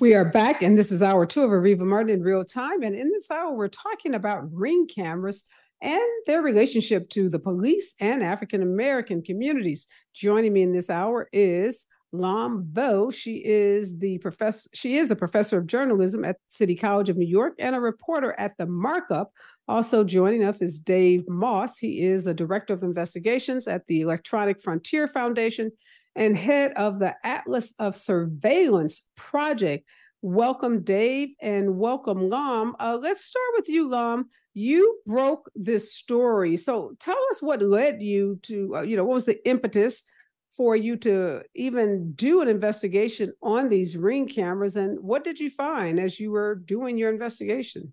We are back, and this is hour two of Areva Martin in real time. And in this hour, we're talking about ring cameras and their relationship to the police and African American communities. Joining me in this hour is Lam Vo. She is the professor. She is a professor of journalism at City College of New York and a reporter at the Markup. Also joining us is Dave Maass. He is a director of investigations at the Electronic Frontier Foundation and head of the Atlas of Surveillance Project. Welcome, Dave, and welcome, Lam. Uh, let's start with you, Lam. You broke this story. So tell us what led you to, uh, you know, what was the impetus for you to even do an investigation on these ring cameras? And what did you find as you were doing your investigation?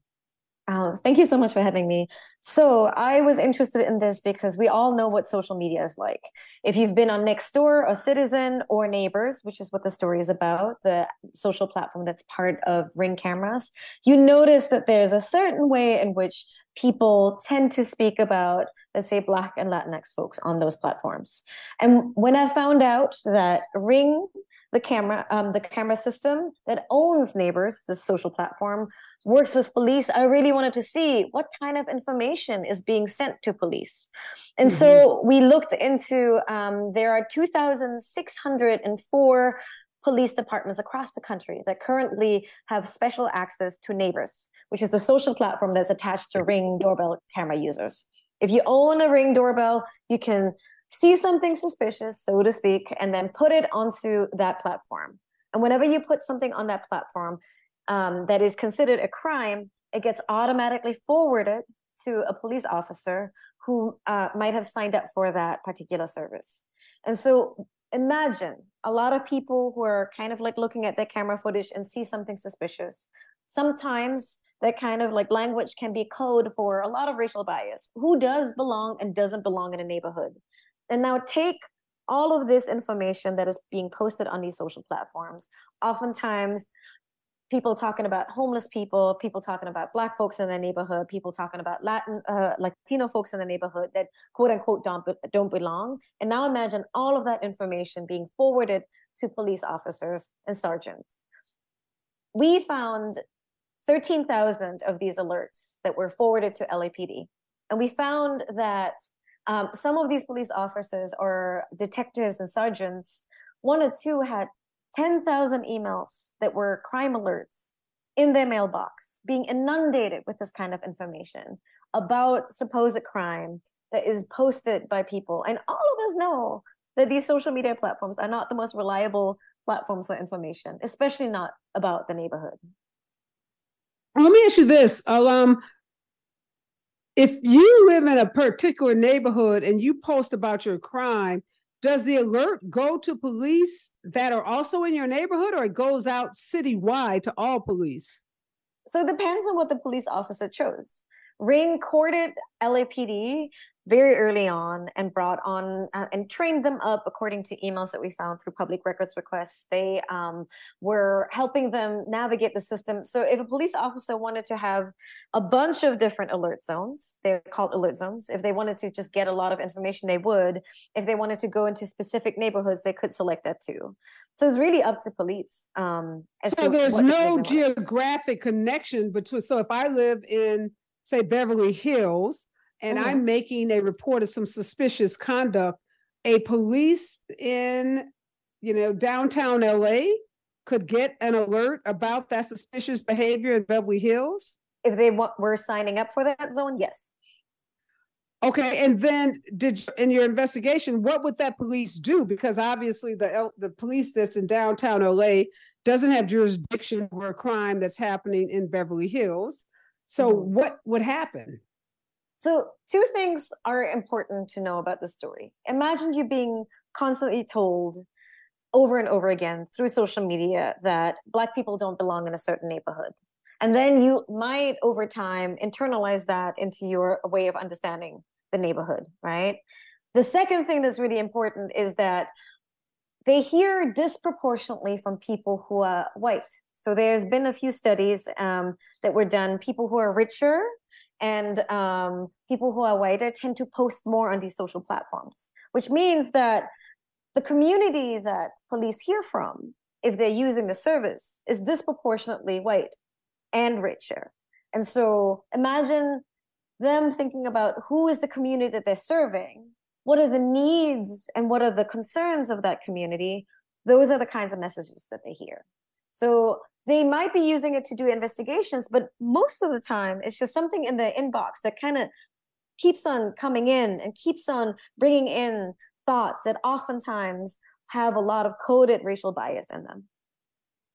Oh, thank you so much for having me. So, I was interested in this because we all know what social media is like. If you've been on Nextdoor or Citizen or Neighbors, which is what the story is about, the social platform that's part of Ring cameras, you notice that there's a certain way in which people tend to speak about, let's say, Black and Latinx folks on those platforms. And when I found out that Ring the camera um, the camera system that owns neighbors the social platform works with police i really wanted to see what kind of information is being sent to police and mm-hmm. so we looked into um, there are 2604 police departments across the country that currently have special access to neighbors which is the social platform that's attached to ring doorbell camera users if you own a ring doorbell you can see something suspicious, so to speak, and then put it onto that platform. And whenever you put something on that platform um, that is considered a crime, it gets automatically forwarded to a police officer who uh, might have signed up for that particular service. And so imagine a lot of people who are kind of like looking at their camera footage and see something suspicious. Sometimes that kind of like language can be code for a lot of racial bias. Who does belong and doesn't belong in a neighborhood? and now take all of this information that is being posted on these social platforms oftentimes people talking about homeless people people talking about black folks in the neighborhood people talking about latin uh, latino folks in the neighborhood that quote unquote don't, don't belong and now imagine all of that information being forwarded to police officers and sergeants we found 13,000 of these alerts that were forwarded to LAPD. And we found that um, some of these police officers or detectives and sergeants, one or two had 10,000 emails that were crime alerts in their mailbox, being inundated with this kind of information about supposed crime that is posted by people. And all of us know that these social media platforms are not the most reliable platforms for information, especially not about the neighborhood. Let me ask you this. Um, if you live in a particular neighborhood and you post about your crime, does the alert go to police that are also in your neighborhood or it goes out citywide to all police? So it depends on what the police officer chose. Ring courted LAPD very early on and brought on uh, and trained them up according to emails that we found through public records requests. They um, were helping them navigate the system. So if a police officer wanted to have a bunch of different alert zones, they're called alert zones. If they wanted to just get a lot of information, they would. If they wanted to go into specific neighborhoods, they could select that too. So it's really up to police. Um, so there's no geographic connection between. So if I live in, say, Beverly Hills, and mm-hmm. I'm making a report of some suspicious conduct, a police in, you know, downtown LA could get an alert about that suspicious behavior in Beverly Hills? If they w- were signing up for that zone, yes. Okay, and then did in your investigation, what would that police do? Because obviously the the police that's in downtown LA doesn't have jurisdiction over a crime that's happening in Beverly Hills. So mm-hmm. what would happen? So, two things are important to know about the story. Imagine you being constantly told over and over again through social media that Black people don't belong in a certain neighborhood. And then you might, over time, internalize that into your way of understanding the neighborhood, right? The second thing that's really important is that they hear disproportionately from people who are white. So there's been a few studies um, that were done. People who are richer and um, people who are whiter tend to post more on these social platforms, which means that the community that police hear from if they're using the service is disproportionately white and richer. And so imagine them thinking about who is the community that they're serving, what are the needs and what are the concerns of that community. Those are the kinds of messages that they hear. So they might be using it to do investigations, but most of the time it's just something in the inbox that kind of keeps on coming in and keeps on bringing in thoughts that oftentimes have a lot of coded racial bias in them.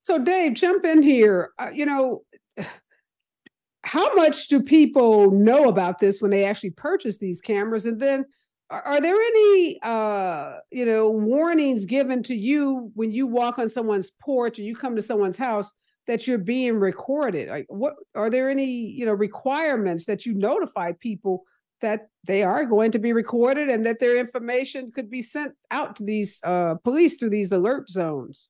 So, Dave, jump in here. Uh, you know, how much do people know about this when they actually purchase these cameras? And then, are, are there any, uh, you know, warnings given to you when you walk on someone's porch or you come to someone's house that you're being recorded? Like, what are there any, you know, requirements that you notify people that they are going to be recorded and that their information could be sent out to these uh, police through these alert zones?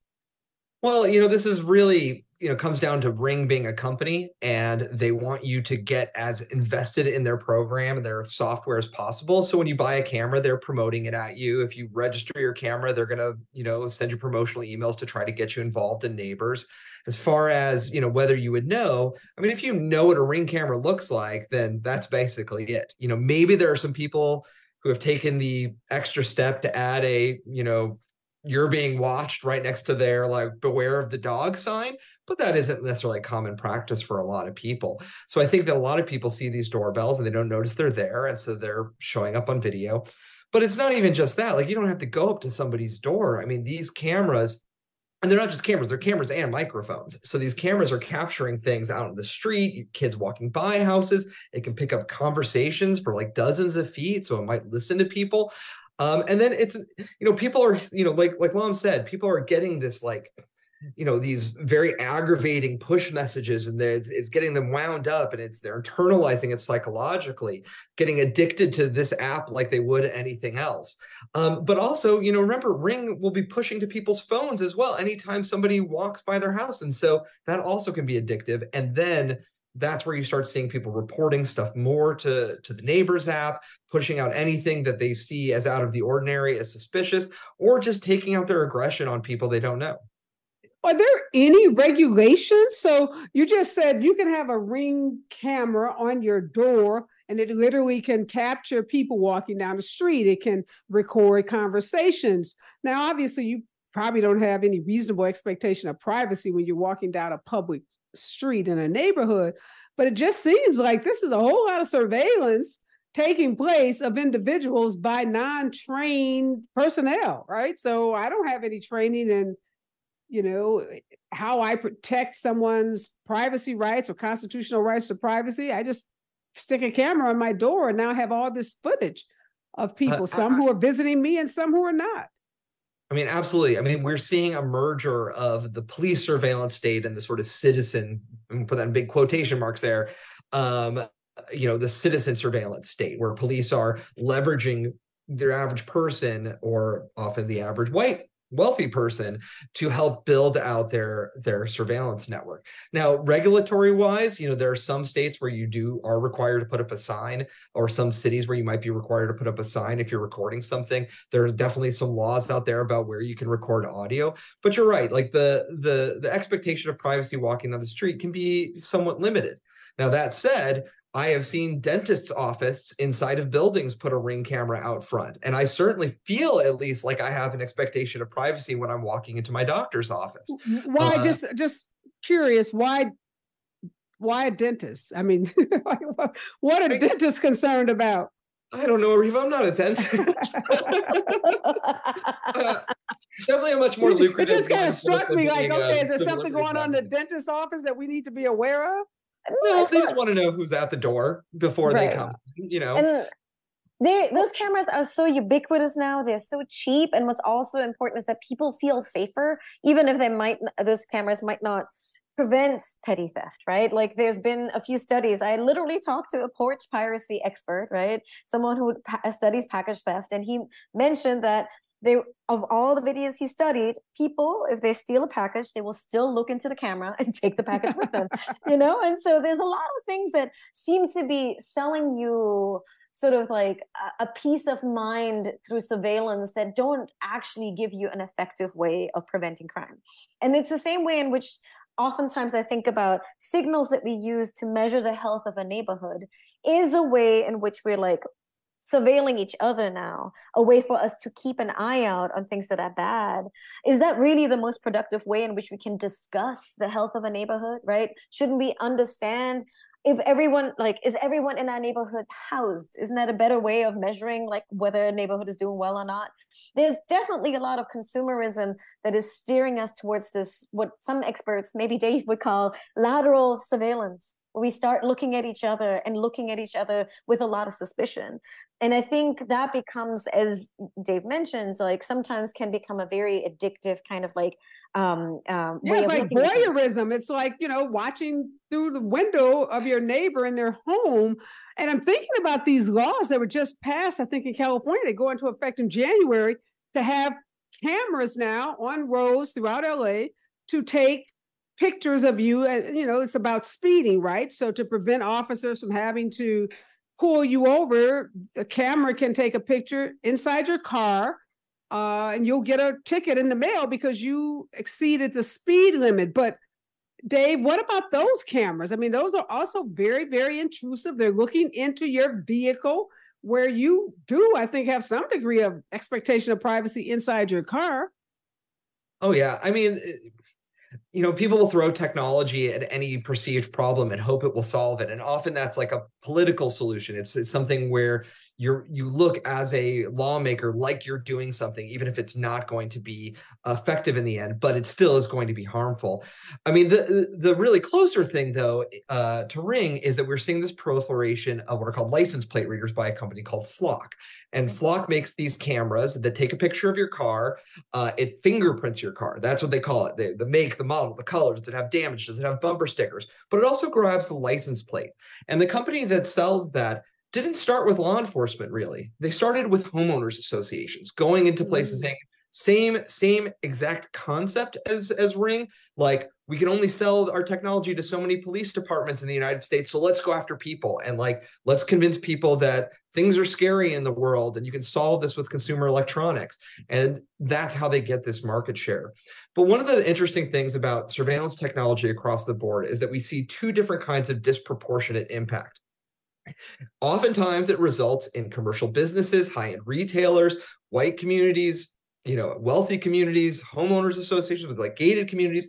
Well, you know, this is really, you know, comes down to Ring being a company and they want you to get as invested in their program and their software as possible. So when you buy a camera, they're promoting it at you. If you register your camera, they're going to, you know, send you promotional emails to try to get you involved in neighbors as far as you know whether you would know i mean if you know what a ring camera looks like then that's basically it you know maybe there are some people who have taken the extra step to add a you know you're being watched right next to their like beware of the dog sign but that isn't necessarily common practice for a lot of people. So i think that a lot of people see these doorbells and they don't notice they're there and so they're showing up on video. But it's not even just that like you don't have to go up to somebody's door. I mean these cameras and they're not just cameras they're cameras and microphones. So these cameras are capturing things out in the street kids walking by houses. It can pick up conversations for like dozens of feet so it might listen to people um, and then it's you know people are you know like like Lam said people are getting this like you know these very aggravating push messages and it's, it's getting them wound up and it's they're internalizing it psychologically getting addicted to this app like they would anything else. Um, but also you know remember ring will be pushing to people's phones as well anytime somebody walks by their house. And so that also can be addictive. And then that's where you start seeing people reporting stuff more to to the neighbors app pushing out anything that they see as out of the ordinary as suspicious or just taking out their aggression on people they don't know are there any regulations? So you just said you can have a ring camera on your door and it literally can capture people walking down the street. It can record conversations. Now, obviously, you probably don't have any reasonable expectation of privacy when you're walking down a public street in a neighborhood, but it just seems like this is a whole lot of surveillance taking place of individuals by non-trained personnel, right? So I don't have any training in you know, how I protect someone's privacy rights or constitutional rights to privacy. I just stick a camera on my door and now have all this footage of people, uh, some I, who are visiting me and some who are not. I mean, absolutely. I mean, we're seeing a merger of the police surveillance state and the sort of citizen, and put that in big quotation marks there, um, you know, the citizen surveillance state, where police are leveraging their average person or often the average white wealthy person to help build out their their surveillance network. Now regulatory wise you know there are some states where you do are required to put up a sign or some cities where you might be required to put up a sign if you're recording something. There are definitely some laws out there about where you can record audio. But you're right like the the the expectation of privacy walking down the street can be somewhat limited. Now that said I have seen dentists' office inside of buildings put a ring camera out front. And I certainly feel at least like I have an expectation of privacy when I'm walking into my doctor's office. Why uh, just just curious, why why a dentist? I mean, what a I, dentist concerned about? I don't know, Areva. I'm not a dentist. uh, definitely a much more lucrative. It just kind of struck me like, okay, is there something going on in the dentist office that we need to be aware of? No, they just want to know who's at the door before right. they come. You know. And they those cameras are so ubiquitous now. They're so cheap, and what's also important is that people feel safer, even if they might those cameras might not prevent petty theft, right? Like there's been a few studies. I literally talked to a porch piracy expert, right? Someone who studies package theft, and he mentioned that they of all the videos he studied people if they steal a package they will still look into the camera and take the package with them you know and so there's a lot of things that seem to be selling you sort of like a, peace of mind through surveillance that don't actually give you an effective way of preventing crime. And it's the same way in which oftentimes I think about signals that we use to measure the health of a neighborhood is a way in which we're like surveilling each other now, a way for us to keep an eye out on things that are bad. Is that really the most productive way in which we can discuss the health of a neighborhood, right? Shouldn't we understand if everyone like is everyone in our neighborhood housed isn't that a better way of measuring like whether a neighborhood is doing well or not there's definitely a lot of consumerism that is steering us towards this what some experts maybe dave would call lateral surveillance we start looking at each other and looking at each other with a lot of suspicion. And i think that becomes as dave mentions like sometimes can become a very addictive kind of like um, um yeah, it's like voyeurism. It's like you know watching through the window of your neighbor in their home. And i'm thinking about these laws that were just passed i think in california. They go into effect in january to have cameras now on roads throughout la to take pictures of you and you know it's about speeding right? So to prevent officers from having to pull you over the camera can take a picture inside your car uh, and you'll get a ticket in the mail because you exceeded the speed limit. But dave what about those cameras? I mean those are also very very intrusive. They're looking into your vehicle where you do i think have some degree of expectation of privacy inside your car. Oh yeah. I mean you know, people will throw technology at any perceived problem and hope it will solve it. And often that's like a political solution. It's, it's something where you're you look as a lawmaker like you're doing something even if it's not going to be effective in the end but it still is going to be harmful. I mean the the really closer thing though uh, to ring is that we're seeing this proliferation of what are called license plate readers by a company called flock. And flock makes these cameras that take a picture of your car uh, it fingerprints your car. That's what they call it. The, the make the model the color does it have damage does it have bumper stickers? But it also grabs the license plate. And the company that sells that didn't start with law enforcement really. They started with homeowners associations, going into places mm-hmm. saying same same exact concept as as Ring. Like we can only sell our technology to so many police departments in the United States, so let's go after people and like let's convince people that things are scary in the world and you can solve this with consumer electronics. And that's how they get this market share. But one of the interesting things about surveillance technology across the board is that we see two different kinds of disproportionate impact. Oftentimes, it results in commercial businesses, high end retailers, white communities, you know, wealthy communities, homeowners associations with like gated communities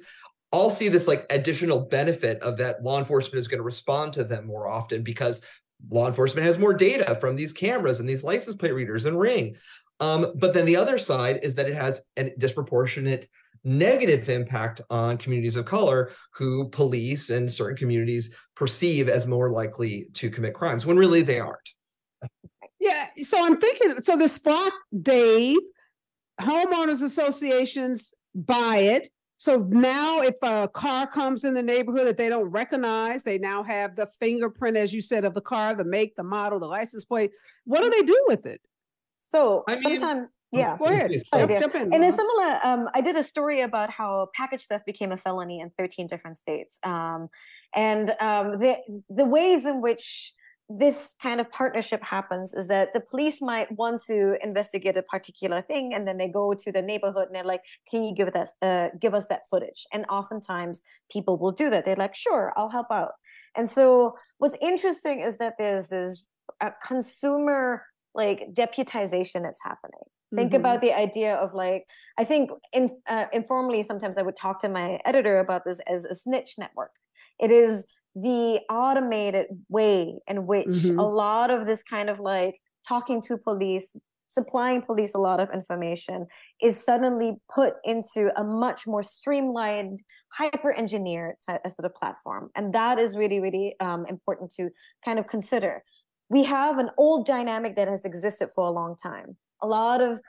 all see this like additional benefit of that law enforcement is going to respond to them more often because law enforcement has more data from these cameras and these license plate readers and ring. Um, but then the other side is that it has a disproportionate negative impact on communities of color who police and certain communities perceive as more likely to commit crimes when really they aren't. Yeah, so I'm thinking so this Flock Dave homeowners associations buy it. So now if a car comes in the neighborhood that they don't recognize, they now have the fingerprint as you said of the car, the make, the model, the license plate. What do they do with it? So I mean, sometimes yeah, go ahead. Jump, jump in. And a similar, um, I did a story about how package theft became a felony in 13 different states, um, and um, the the ways in which this kind of partnership happens is that the police might want to investigate a particular thing, and then they go to the neighborhood and they're like, "Can you give that, uh, give us that footage?" And oftentimes people will do that. They're like, "Sure, I'll help out." And so what's interesting is that there's this uh, consumer like deputization that's happening think mm-hmm. about the idea of like i think in, uh, informally sometimes i would talk to my editor about this as a snitch network it is the automated way in which mm-hmm. a lot of this kind of like talking to police supplying police a lot of information is suddenly put into a much more streamlined hyper engineered sort of platform and that is really really um, important to kind of consider we have an old dynamic that has existed for a long time a lot of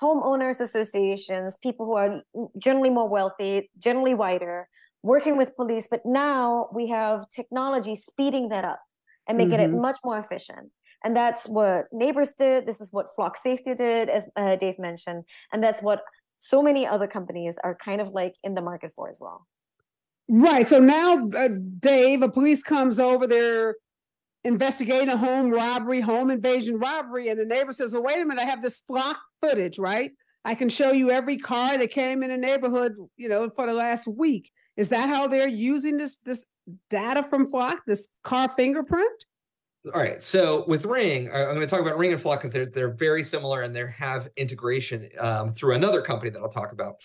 homeowners associations, people who are generally more wealthy, generally whiter, working with police. But now we have technology speeding that up and making mm-hmm. it much more efficient. And that's what Neighbors did. This is what Flock Safety did, as uh, Dave mentioned. And that's what so many other companies are kind of like in the market for as well. Right. So now, uh, Dave, a police comes over there investigating a home robbery, home invasion robbery, and the neighbor says, "Well, wait a minute, I have this Flock footage, right? I can show you every car that came in the neighborhood, you know, for the last week." Is that how they're using this this data from Flock, this car fingerprint? All right. So with Ring, I'm going to talk about Ring and Flock because they're they're very similar and they have integration um, through another company that I'll talk about.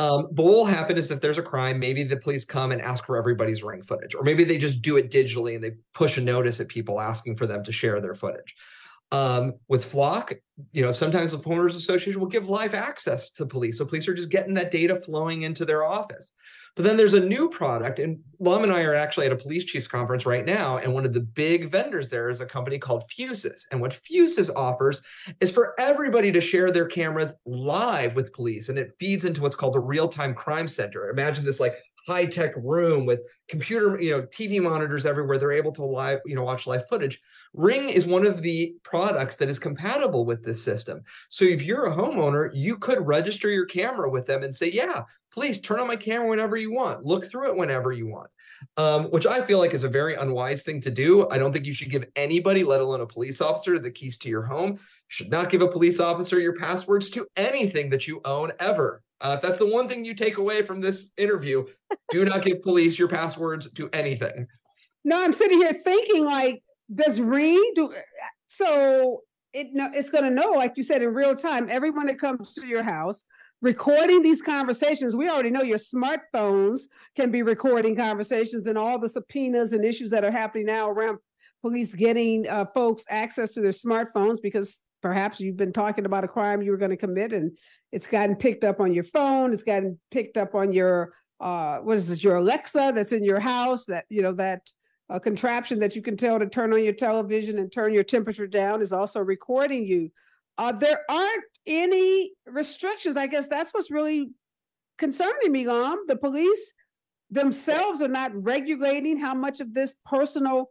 Um, but what will happen is if there's a crime, maybe the police come and ask for everybody's Ring footage, or maybe they just do it digitally and they push a notice at people asking for them to share their footage. Um, with Flock, you know, sometimes the homeowners association will give live access to police, so police are just getting that data flowing into their office. But then there's a new product, and Lam and I are actually at a police chiefs conference right now, and one of the big vendors there is a company called Fusus. And what Fusus offers is for everybody to share their cameras live with police, and it feeds into what's called a real-time crime center. Imagine this like high-tech room with computer, you know, TV monitors everywhere. They're able to live, you know, watch live footage. Ring is one of the products that is compatible with this system. So if you're a homeowner, you could register your camera with them and say, yeah, please turn on my camera whenever you want, look through it whenever you want. Um, which I feel like is a very unwise thing to do. I don't think you should give anybody, let alone a police officer, the keys to your home. You should not give a police officer your passwords to anything that you own ever. Uh, if that's the one thing you take away from this interview, do not give police your passwords to anything. No, I'm sitting here thinking like, does Ring do so? It no, it's going to know, like you said, in real time. Everyone that comes to your house, recording these conversations. We already know your smartphones can be recording conversations and all the subpoenas and issues that are happening now around police getting uh, folks access to their smartphones because perhaps you've been talking about a crime you were going to commit and it's gotten picked up on your phone. It's gotten picked up on your uh, what is this? Your Alexa that's in your house. That you know that uh, contraption that you can tell to turn on your television and turn your temperature down is also recording you. Uh, there aren't any restrictions. I guess that's what's really concerning me, Lam. The police themselves are not regulating how much of this personal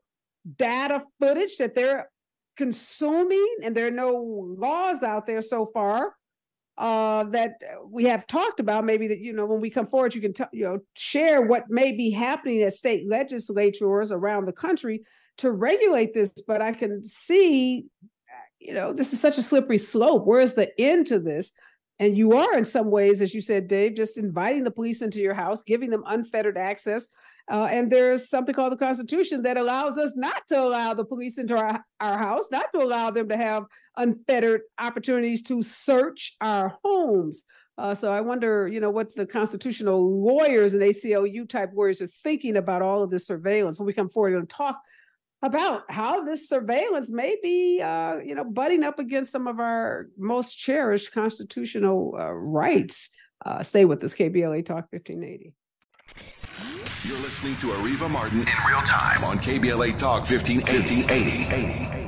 data footage that they're consuming, and there are no laws out there so far uh, that we have talked about. Maybe that you know when we come forward, you can t- you know share what may be happening at state legislatures around the country to regulate this. But I can see you know, this is such a slippery slope. Where is the end to this? And you are, in some ways, as you said, Dave, just inviting the police into your house, giving them unfettered access. Uh, and there's something called the Constitution that allows us not to allow the police into our, our house, not to allow them to have unfettered opportunities to search our homes. Uh, so I wonder, you know, what the constitutional lawyers and ACLU type lawyers are thinking about all of this surveillance. When we come forward and talk about how this surveillance may be, uh, you know, butting up against some of our most cherished constitutional uh, rights. Uh, stay with us, KBLA Talk 1580. You're listening to Areva Martin in real time on KBLA Talk 1580.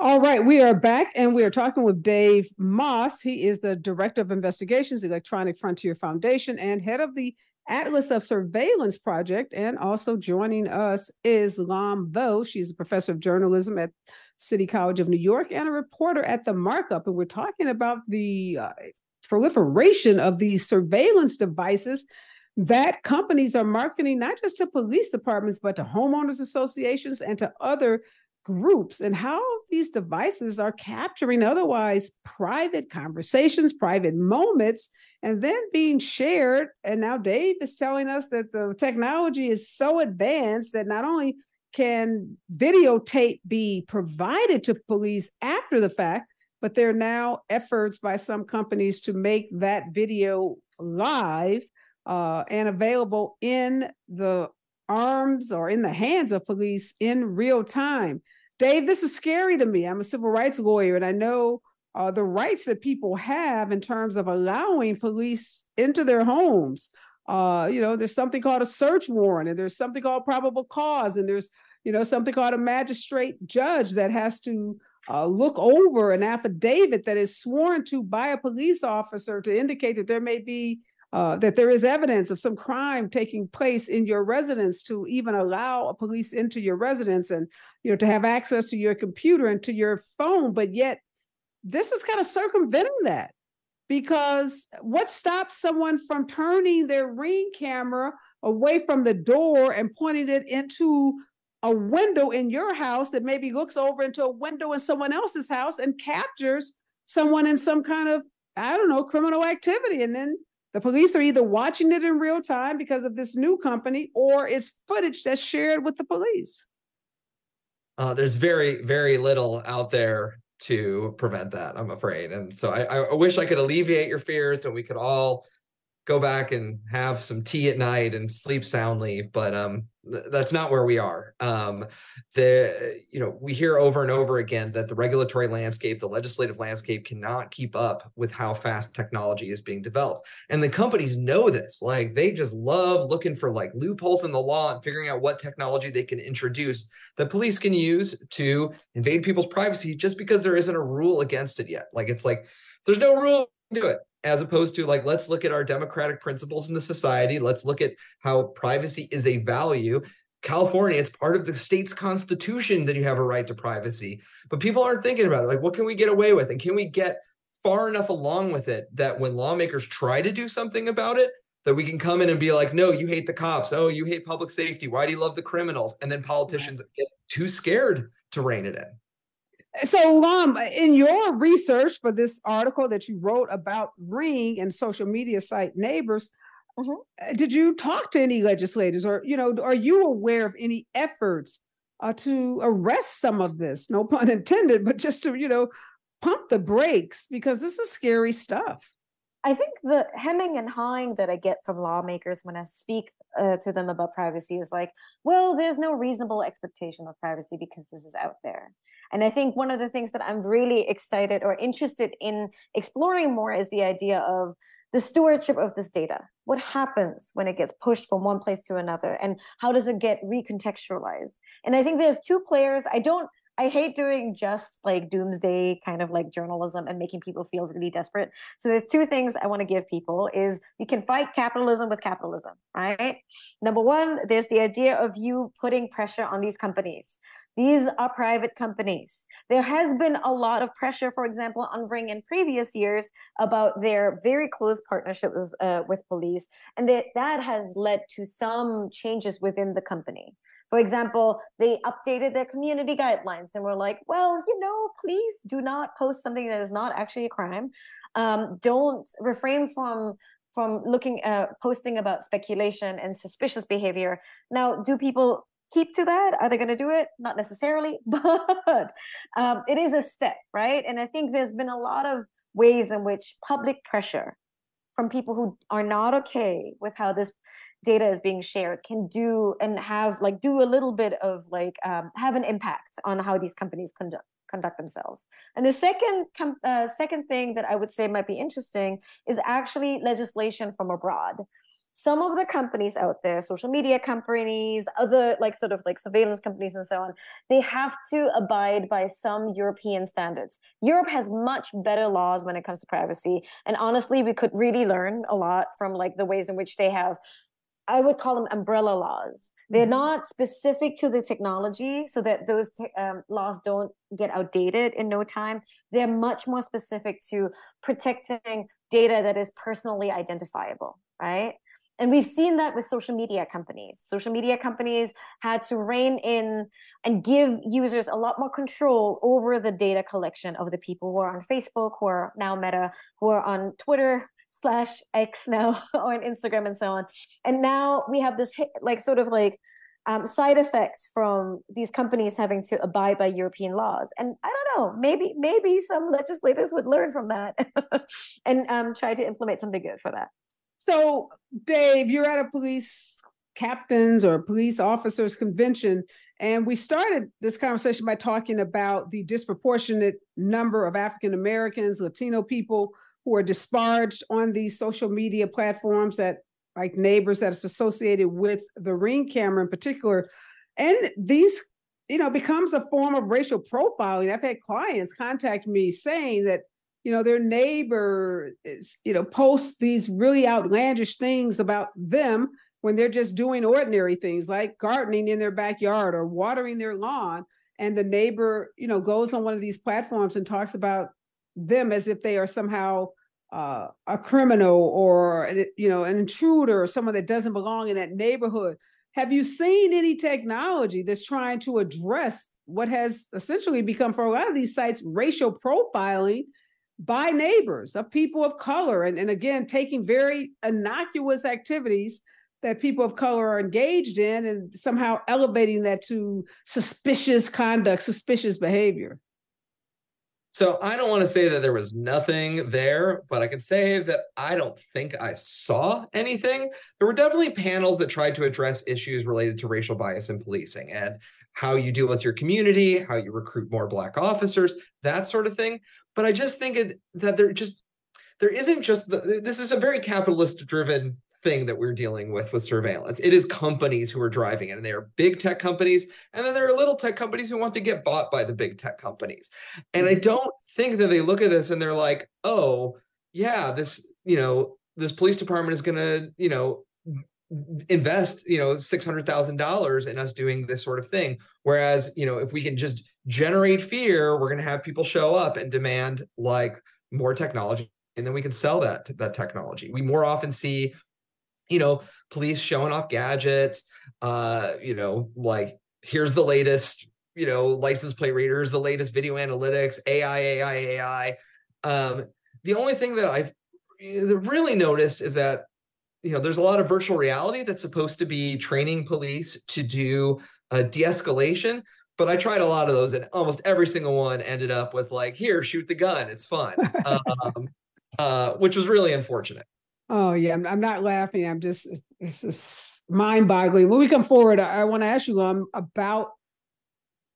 All right, we are back and we are talking with Dave Maass. He is the Director of Investigations, Electronic Frontier Foundation, and head of the Atlas of Surveillance Project. And also joining us is Lam Vo. She's a professor of journalism at City College of New York and a reporter at The Markup. And we're talking about the uh, proliferation of these surveillance devices that companies are marketing not just to police departments, but to homeowners associations and to other groups, and how these devices are capturing otherwise private conversations, private moments and then being shared. And now Dave is telling us that the technology is so advanced that not only can videotape be provided to police after the fact, but there are now efforts by some companies to make that video live uh, and available in the arms or in the hands of police in real time. Dave, this is scary to me. I'm a civil rights lawyer, and I know uh, the rights that people have in terms of allowing police into their homes. Uh, you know, there's something called a search warrant, and there's something called probable cause, and there's you know something called a magistrate judge that has to uh, look over an affidavit that is sworn to by a police officer to indicate that there may be uh, that there is evidence of some crime taking place in your residence to even allow a police into your residence and you know to have access to your computer and to your phone but yet this is kind of circumventing that because what stops someone from turning their ring camera away from the door and pointing it into a window in your house that maybe looks over into a window in someone else's house and captures someone in some kind of, I don't know, criminal activity. And then the police are either watching it in real time because of this new company or it's footage that's shared with the police. Uh, there's very, very little out there to prevent that, I'm afraid. And so I, I wish I could alleviate your fears and we could all go back and have some tea at night and sleep soundly but um that's not where we are. Um the you know we hear over and over again that the regulatory landscape the legislative landscape cannot keep up with how fast technology is being developed. And the companies know this. Like they just love looking for like loopholes in the law and figuring out what technology they can introduce that police can use to invade people's privacy just because there isn't a rule against it yet. Like it's like there's no rule do it as opposed to like let's look at our democratic principles in the society. Let's look at how privacy is a value. California it's part of the state's constitution that you have a right to privacy but people aren't thinking about it. Like what can we get away with? And can we get far enough along with it that when lawmakers try to do something about it that we can come in and be like no you hate the cops. Oh you hate public safety. Why do you love the criminals? And then politicians get too scared to rein it in so, um, in your research for this article that you wrote about Ring and social media site neighbors, mm-hmm. Uh, did you talk to any legislators, or you know, are you aware of any efforts uh, to arrest some of this? No pun intended, but just to you know, pump the brakes because this is scary stuff. I think the hemming and hawing that I get from lawmakers when I speak uh, to them about privacy is like, well, there's no reasonable expectation of privacy because this is out there. And I think one of the things that I'm really excited or interested in exploring more is the idea of the stewardship of this data. What happens when it gets pushed from one place to another? And how does it get recontextualized? And I think there's two players. I don't I hate doing just like doomsday kind of like journalism and making people feel really desperate. So there's two things I want to give people is you can fight capitalism with capitalism, right? Number one, there's the idea of you putting pressure on these companies. These are private companies. There has been a lot of pressure, for example, on Ring in previous years about their very close partnership with, uh, with police, and that that has led to some changes within the company. For example, they updated their community guidelines and were like, well, you know, please do not post something that is not actually a crime. Um, don't refrain from from looking uh, posting about speculation and suspicious behavior. Now, do people keep to that? Are they going to do it? Not necessarily, but um, it is a step, right? And I think there's been a lot of ways in which public pressure from people who are not okay with how this data is being shared can do and have like do a little bit of like um, have an impact on how these companies conduct conduct themselves. And the second uh, second thing that I would say might be interesting is actually legislation from abroad. Some of the companies out there, social media companies, other like sort of like surveillance companies and so on, they have to abide by some European standards. Europe has much better laws when it comes to privacy. And honestly, we could really learn a lot from like the ways in which they have I would call them umbrella laws. They're mm-hmm. not specific to the technology so that those te- um, laws don't get outdated in no time. They're much more specific to protecting data that is personally identifiable, right? And we've seen that with social media companies. Social media companies had to rein in and give users a lot more control over the data collection of the people who are on Facebook, who are now Meta, who are on Twitter, slash X now or on Instagram and so on. And now we have this like sort of like um, side effect from these companies having to abide by European laws. And I don't know, maybe maybe some legislators would learn from that and um, try to implement something good for that. So, Dave, you're at a police captains or police officers convention. And we started this conversation by talking about the disproportionate number of African Americans, Latino people who are disparaged on these social media platforms that like neighbors that's associated with the ring camera in particular and these you know becomes a form of racial profiling i've had clients contact me saying that you know their neighbor is you know posts these really outlandish things about them when they're just doing ordinary things like gardening in their backyard or watering their lawn and the neighbor you know goes on one of these platforms and talks about them as if they are somehow uh, a criminal or you know an intruder or someone that doesn't belong in that neighborhood. Have you seen any technology that's trying to address what has essentially become for a lot of these sites racial profiling by neighbors of people of color? And, and again, taking very innocuous activities that people of color are engaged in and somehow elevating that to suspicious conduct, suspicious behavior. So I don't want to say that there was nothing there, but I can say that I don't think I saw anything. There were definitely panels that tried to address issues related to racial bias in policing and how you deal with your community, how you recruit more black officers, that sort of thing. But I just think it, that there just there isn't just the, this is a very capitalist driven thing that we're dealing with with surveillance. It is companies who are driving it, and they are big tech companies, and then there are little tech companies who want to get bought by the big tech companies. And I mm-hmm. don't think that they look at this and they're like, "Oh, yeah, this you know this police department is going to you know invest you know six hundred thousand dollars in us doing this sort of thing." Whereas you know if we can just generate fear, we're going to have people show up and demand like more technology and then we can sell that that technology. We more often see you know, police showing off gadgets, uh, you know, like here's the latest, you know, license plate readers, the latest video analytics, AI, AI, AI. Um, the only thing that I've really noticed is that you know there's a lot of virtual reality that's supposed to be training police to do a de-escalation but i tried a lot of those and almost every single one ended up with like here shoot the gun it's fun um, uh, which was really unfortunate Oh yeah, I'm, I'm not laughing. I'm just it's just mind-boggling. When we come forward, I, I want to ask you um about,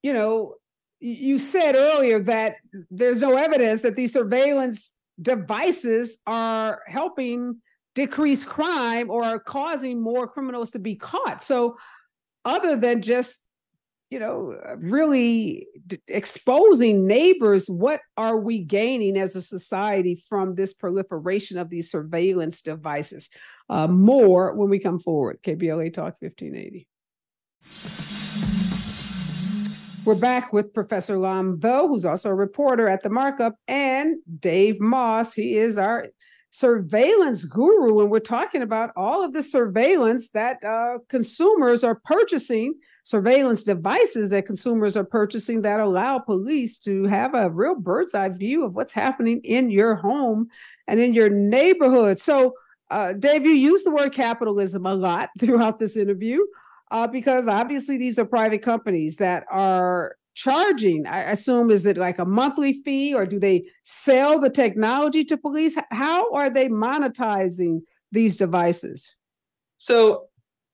you know, you said earlier that there's no evidence that these surveillance devices are helping decrease crime or are causing more criminals to be caught. So, other than just you know, really d- exposing neighbors. What are we gaining as a society from this proliferation of these surveillance devices? Uh, more when we come forward. KBLA Talk 1580. We're back with Professor Lam Vo, who's also a reporter at the Markup, and Dave Maass. He is our surveillance guru, and we're talking about all of the surveillance that uh, consumers are purchasing surveillance devices that consumers are purchasing that allow police to have a real bird's eye view of what's happening in your home and in your neighborhood. So, uh, Dave, you use the word capitalism a lot throughout this interview uh, because obviously these are private companies that are charging. I assume is it like a monthly fee or do they sell the technology to police? How are they monetizing these devices? So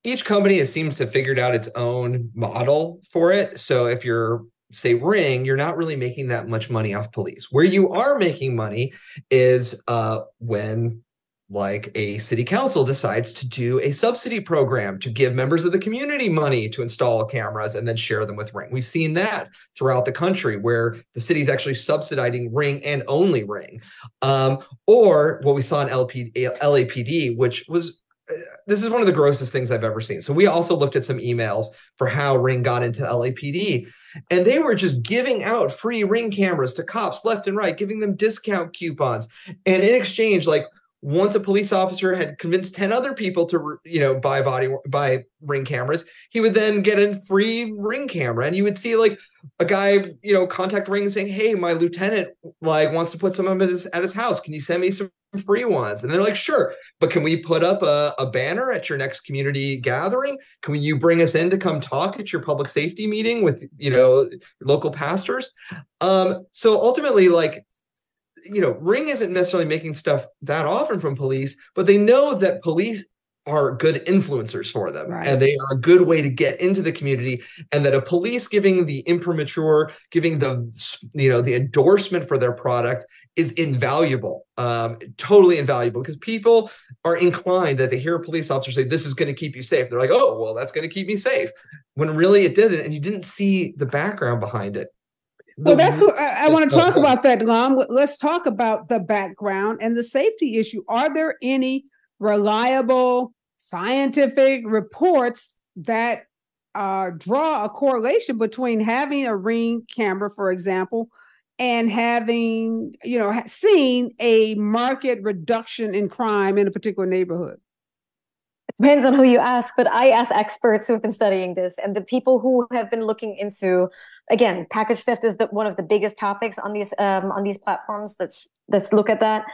each company seems to figured out its own model for it. So if you're say ring you're not really making that much money off police where you are making money is uh, when like a city council decides to do a subsidy program to give members of the community money to install cameras and then share them with ring. We've seen that throughout the country where the city is actually subsidizing ring and only ring. Um, or what we saw in LP, lapd which was this is one of the grossest things I've ever seen. So we also looked at some emails for how Ring got into LAPD, and they were just giving out free Ring cameras to cops left and right, giving them discount coupons, and in exchange, like once a police officer had convinced 10 other people to you know buy body buy ring cameras he would then get a free ring camera. And you would see like a guy you know contact ring saying hey my lieutenant like wants to put some of his, at his house. Can you send me some free ones? And they're like sure. But can we put up a, a banner at your next community gathering? Can you bring us in to come talk at your public safety meeting with you know local pastors? Um so ultimately like you know, Ring isn't necessarily making stuff that often from police, but they know that police are good influencers for them right. and they are a good way to get into the community and that a police giving the imprimatur giving the you know the endorsement for their product is invaluable um, totally invaluable because people are inclined that they hear a police officer say this is going to keep you safe they're like oh well that's going to keep me safe when really it didn't and you didn't see the background behind it well, that's what I, I want to talk about that, Lam. Let's talk about the background and the safety issue. Are there any reliable scientific reports that uh, draw a correlation between having a ring camera, for example, and having, you know, seeing a market reduction in crime in a particular neighborhood? It depends on who you ask, but I ask experts who have been studying this and the people who have been looking into again, package theft is the, one of the biggest topics on these um, on these platforms. Let's let's look at that.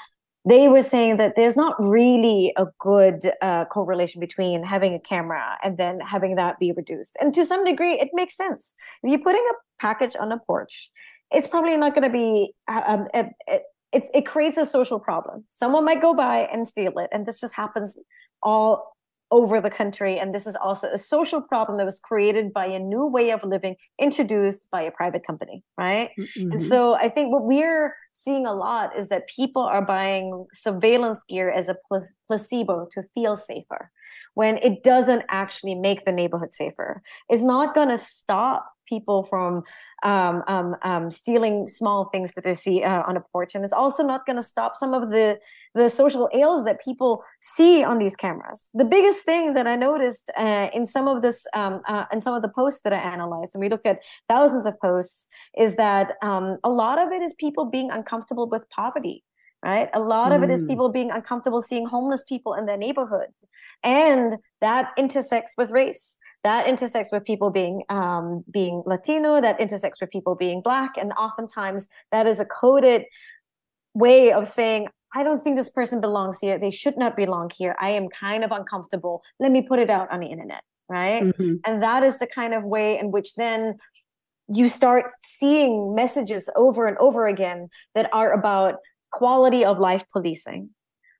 They were saying that there's not really a good uh, correlation between having a camera and then having that be reduced. And to some degree, it makes sense. If you're putting a package on a porch, it's probably not going to be uh, um, it, it, it creates a social problem. Someone might go by and steal it, and this just happens all over the country. And this is also a social problem that was created by a new way of living introduced by a private company, right? Mm-hmm. And so I think what we're seeing a lot is that people are buying surveillance gear as a pl- placebo to feel safer when it doesn't actually make the neighborhood safer. It's not going to stop people from um, um, um, stealing small things that they see uh, on a porch, and it's also not going to stop some of the the social ills that people see on these cameras. The biggest thing that I noticed uh, in some of this um, uh, in some of the posts that I analyzed, and we looked at thousands of posts, is that um, a lot of it is people being uncomfortable with poverty right? A lot mm. of it is mm. people being uncomfortable seeing homeless people in their neighborhood. And that intersects with race. That intersects with people being um, being Latino. That intersects with people being black. And oftentimes that is a coded way of saying, I don't think this person belongs here. They should not belong here. I am kind of uncomfortable. Let me put it out on the internet. Right. Mm-hmm. And that is the kind of way in which then you start seeing messages over and over again that are about quality of life policing.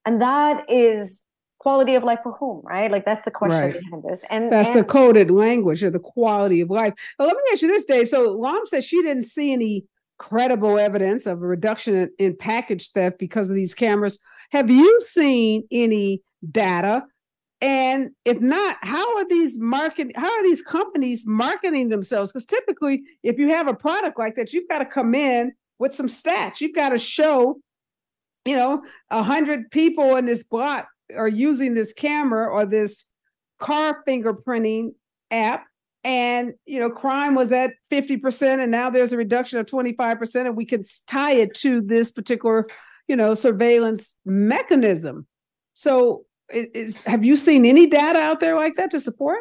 And that is quality of life for whom, right? Like that's the question right. behind this. And that's and, the coded language of the quality of life. But let me ask you this, Dave. So Lam says she didn't see any credible evidence of a reduction in, in package theft because of these cameras. Have you seen any data? And if not, how are these market how are these companies marketing themselves? Because typically, if you have a product like that, you've got to come in with some stats. You've got to show you know, a hundred people in this block are using this camera or this car fingerprinting app and you know crime was at 50% and now there's a reduction of 25% and we can tie it to this particular you know surveillance mechanism. So is have you seen any data out there like that to support?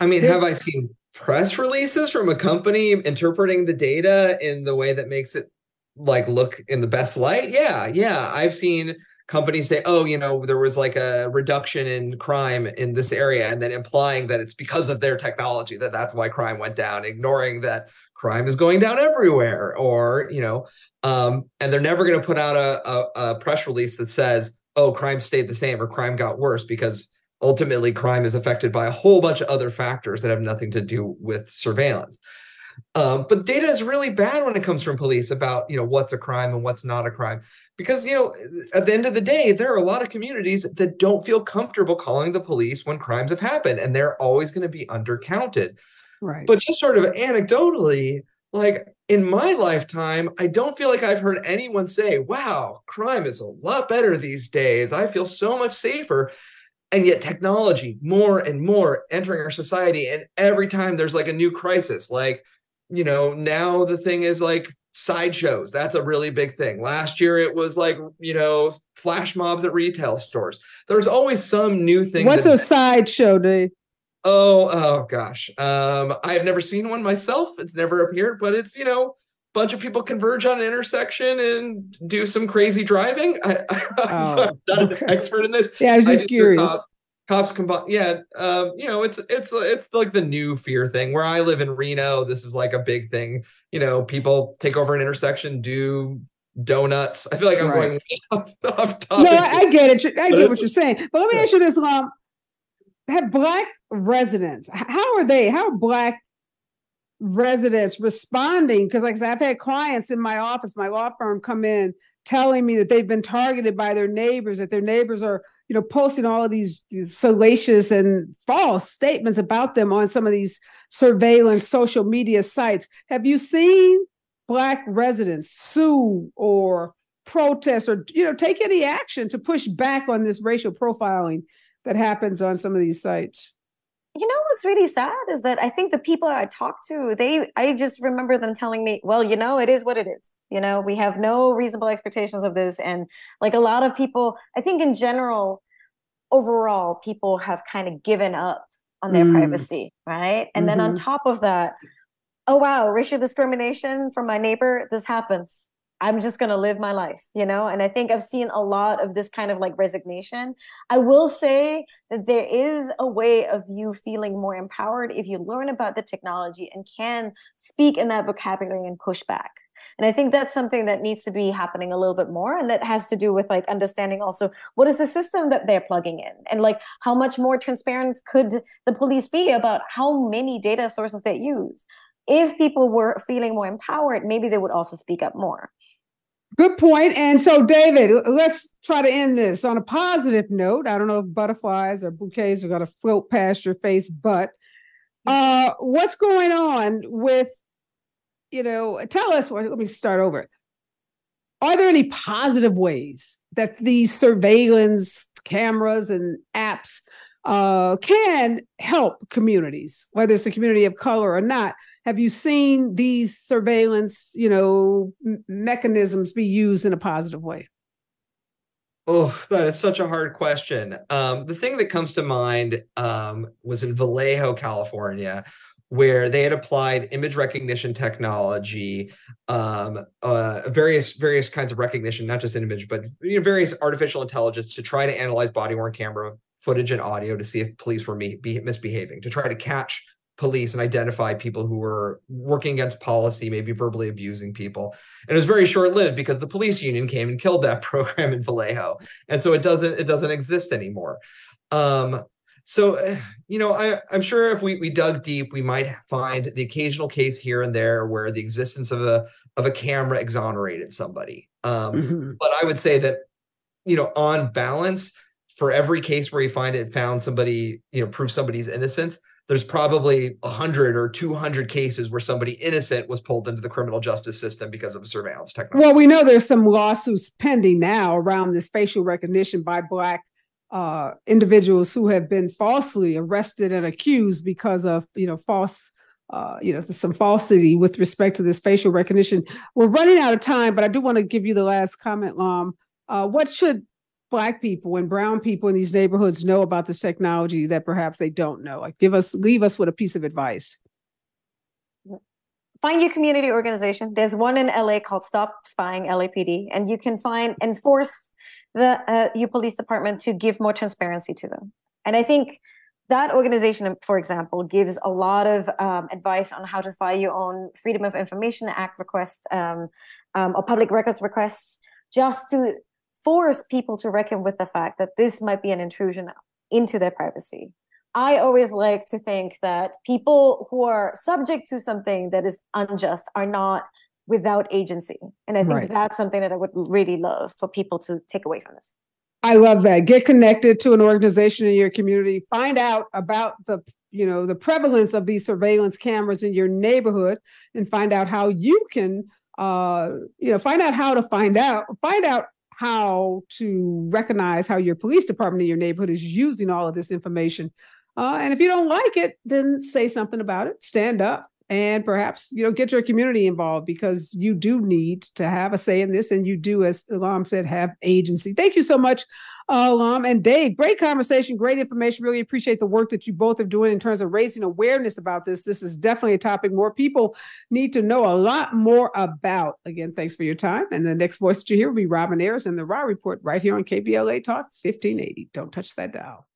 I mean have i seen press releases from a company interpreting the data in the way that makes it like look in the best light? Yeah yeah. I've seen companies say oh you know there was like a reduction in crime in this area and then implying that it's because of their technology that that's why crime went down ignoring that crime is going down everywhere or you know um, and they're never going to put out a, a, a press release that says oh crime stayed the same or crime got worse because ultimately crime is affected by a whole bunch of other factors that have nothing to do with surveillance um, but data is really bad when it comes from police about you know what's a crime and what's not a crime. Because you know at the end of the day there are a lot of communities that don't feel comfortable calling the police when crimes have happened and they're always going to be undercounted. Right. But just sort of anecdotally like in my lifetime i don't feel like i've heard anyone say wow crime is a lot better these days. I feel so much safer. And yet technology more and more entering our society and every time there's like a new crisis like you know, now the thing is like sideshows. That's a really big thing. Last year it was like, you know, flash mobs at retail stores. There's always some new thing. What's a sideshow, Dave? Oh, oh gosh. Um, I've never seen one myself. It's never appeared, but it's, you know, a bunch of people converge on an intersection and do some crazy driving. I, am oh, not an expert in this. Yeah, I was just I curious cops combine yeah um, you know it's it's it's like the new fear thing. Where i live in reno this is like a big thing. You know people take over an intersection do donuts. I feel like i'm right. going off, off topic. No I, I, get it. I get what you're saying. But let me ask you this um have black residents how are they how are black residents responding? Because like I said, i've had clients in my office my law firm come in telling me that they've been targeted by their neighbors that their neighbors are you know, posting all of these, salacious and false statements about them on some of these surveillance social media sites. Have you seen black residents sue or protest or you know take any action to push back on this racial profiling that happens on some of these sites? You know what's really sad is that I think the people I talk to, they I just remember them telling me, well, you know, it is what it is. You know, we have no reasonable expectations of this. And like a lot of people, I think in general, overall people have kind of given up on their mm. privacy, right? And mm-hmm. then on mm-hmm. top of that, oh wow, racial discrimination from my neighbor, this happens. I'm just going to live my life, you know? And I think I've seen a lot of this kind of like resignation. I will say that there is a way of you feeling more empowered if you learn about the technology and can speak in that vocabulary and push back. And I think that's something that needs to be happening a little bit more. And that has to do with like understanding also what is the system that they're plugging in and like how much more transparent could the police be about how many data sources they use. If people were feeling more empowered, maybe they would also speak up more. Good point. And so, David, let's try to end this on a positive note. I don't know if butterflies or bouquets are going to float past your face, but uh, what's going on with, you know, tell us, let me start over. Are there any positive ways that these surveillance cameras and apps uh, can help communities, whether it's a community of color or not? Have you seen these surveillance you know m- mechanisms be used in a positive way Oh, that is such a hard question. Um, the thing that comes to mind um, was in Vallejo, California, where they had applied image recognition technology, um, uh, various various kinds of recognition, not just image, but you know, various artificial intelligence to try to analyze body worn camera footage and audio to see if police were me- be misbehaving, to try to catch police and identify people who were working against policy, maybe verbally abusing people. And it was very short-lived because the police union came and killed that program in Vallejo. And so it doesn't it doesn't exist anymore. Um, so you know, I, I'm sure if we we dug deep, we might find the occasional case here and there where the existence of a of a camera exonerated somebody. Um, mm-hmm. But I would say that you know, on balance, for every case where you find it found somebody, you know, prove somebody's innocence, there's probably 100 or 200 cases where somebody innocent was pulled into the criminal justice system because of surveillance technology. Well, we know there's some lawsuits pending now around this facial recognition by Black uh, individuals who have been falsely arrested and accused because of, you know, false. Uh, you know, some falsity with respect to this facial recognition. We're running out of time, but I do want to give you the last comment, Lam. Uh, what should black people and brown people in these neighborhoods know about this technology that perhaps they don't know. Like give us leave us with a piece of advice. Find your community organization. There's one in la called stop spying lapd and you can find enforce the uh, your police department to give more transparency to them. And i think that organization for example gives a lot of um, advice on how to file your own freedom of information act requests um, um, or public records requests just to force people to reckon with the fact that this might be an intrusion into their privacy. I always like to think that people who are subject to something that is unjust are not without agency. And I think right. that's something that I would really love for people to take away from this. I love that. Get connected to an organization in your community. Find out about the you know the prevalence of these surveillance cameras in your neighborhood and find out how you can uh you know find out how to find out find out how to recognize how your police department in your neighborhood is using all of this information. Uh, and if you don't like it, then say something about it. Stand up and perhaps you know get your community involved because you do need to have a say in this, and you do, as Lam said, have agency. Thank you so much Lam um, and Dave. Great conversation, great information. Really appreciate the work that you both are doing in terms of raising awareness about this. This is definitely a topic more people need to know a lot more about. Again, thanks for your time. And the next voice that you hear will be Robin Ayers and the Raw Report right here on KBLA Talk 1580. Don't touch that dial.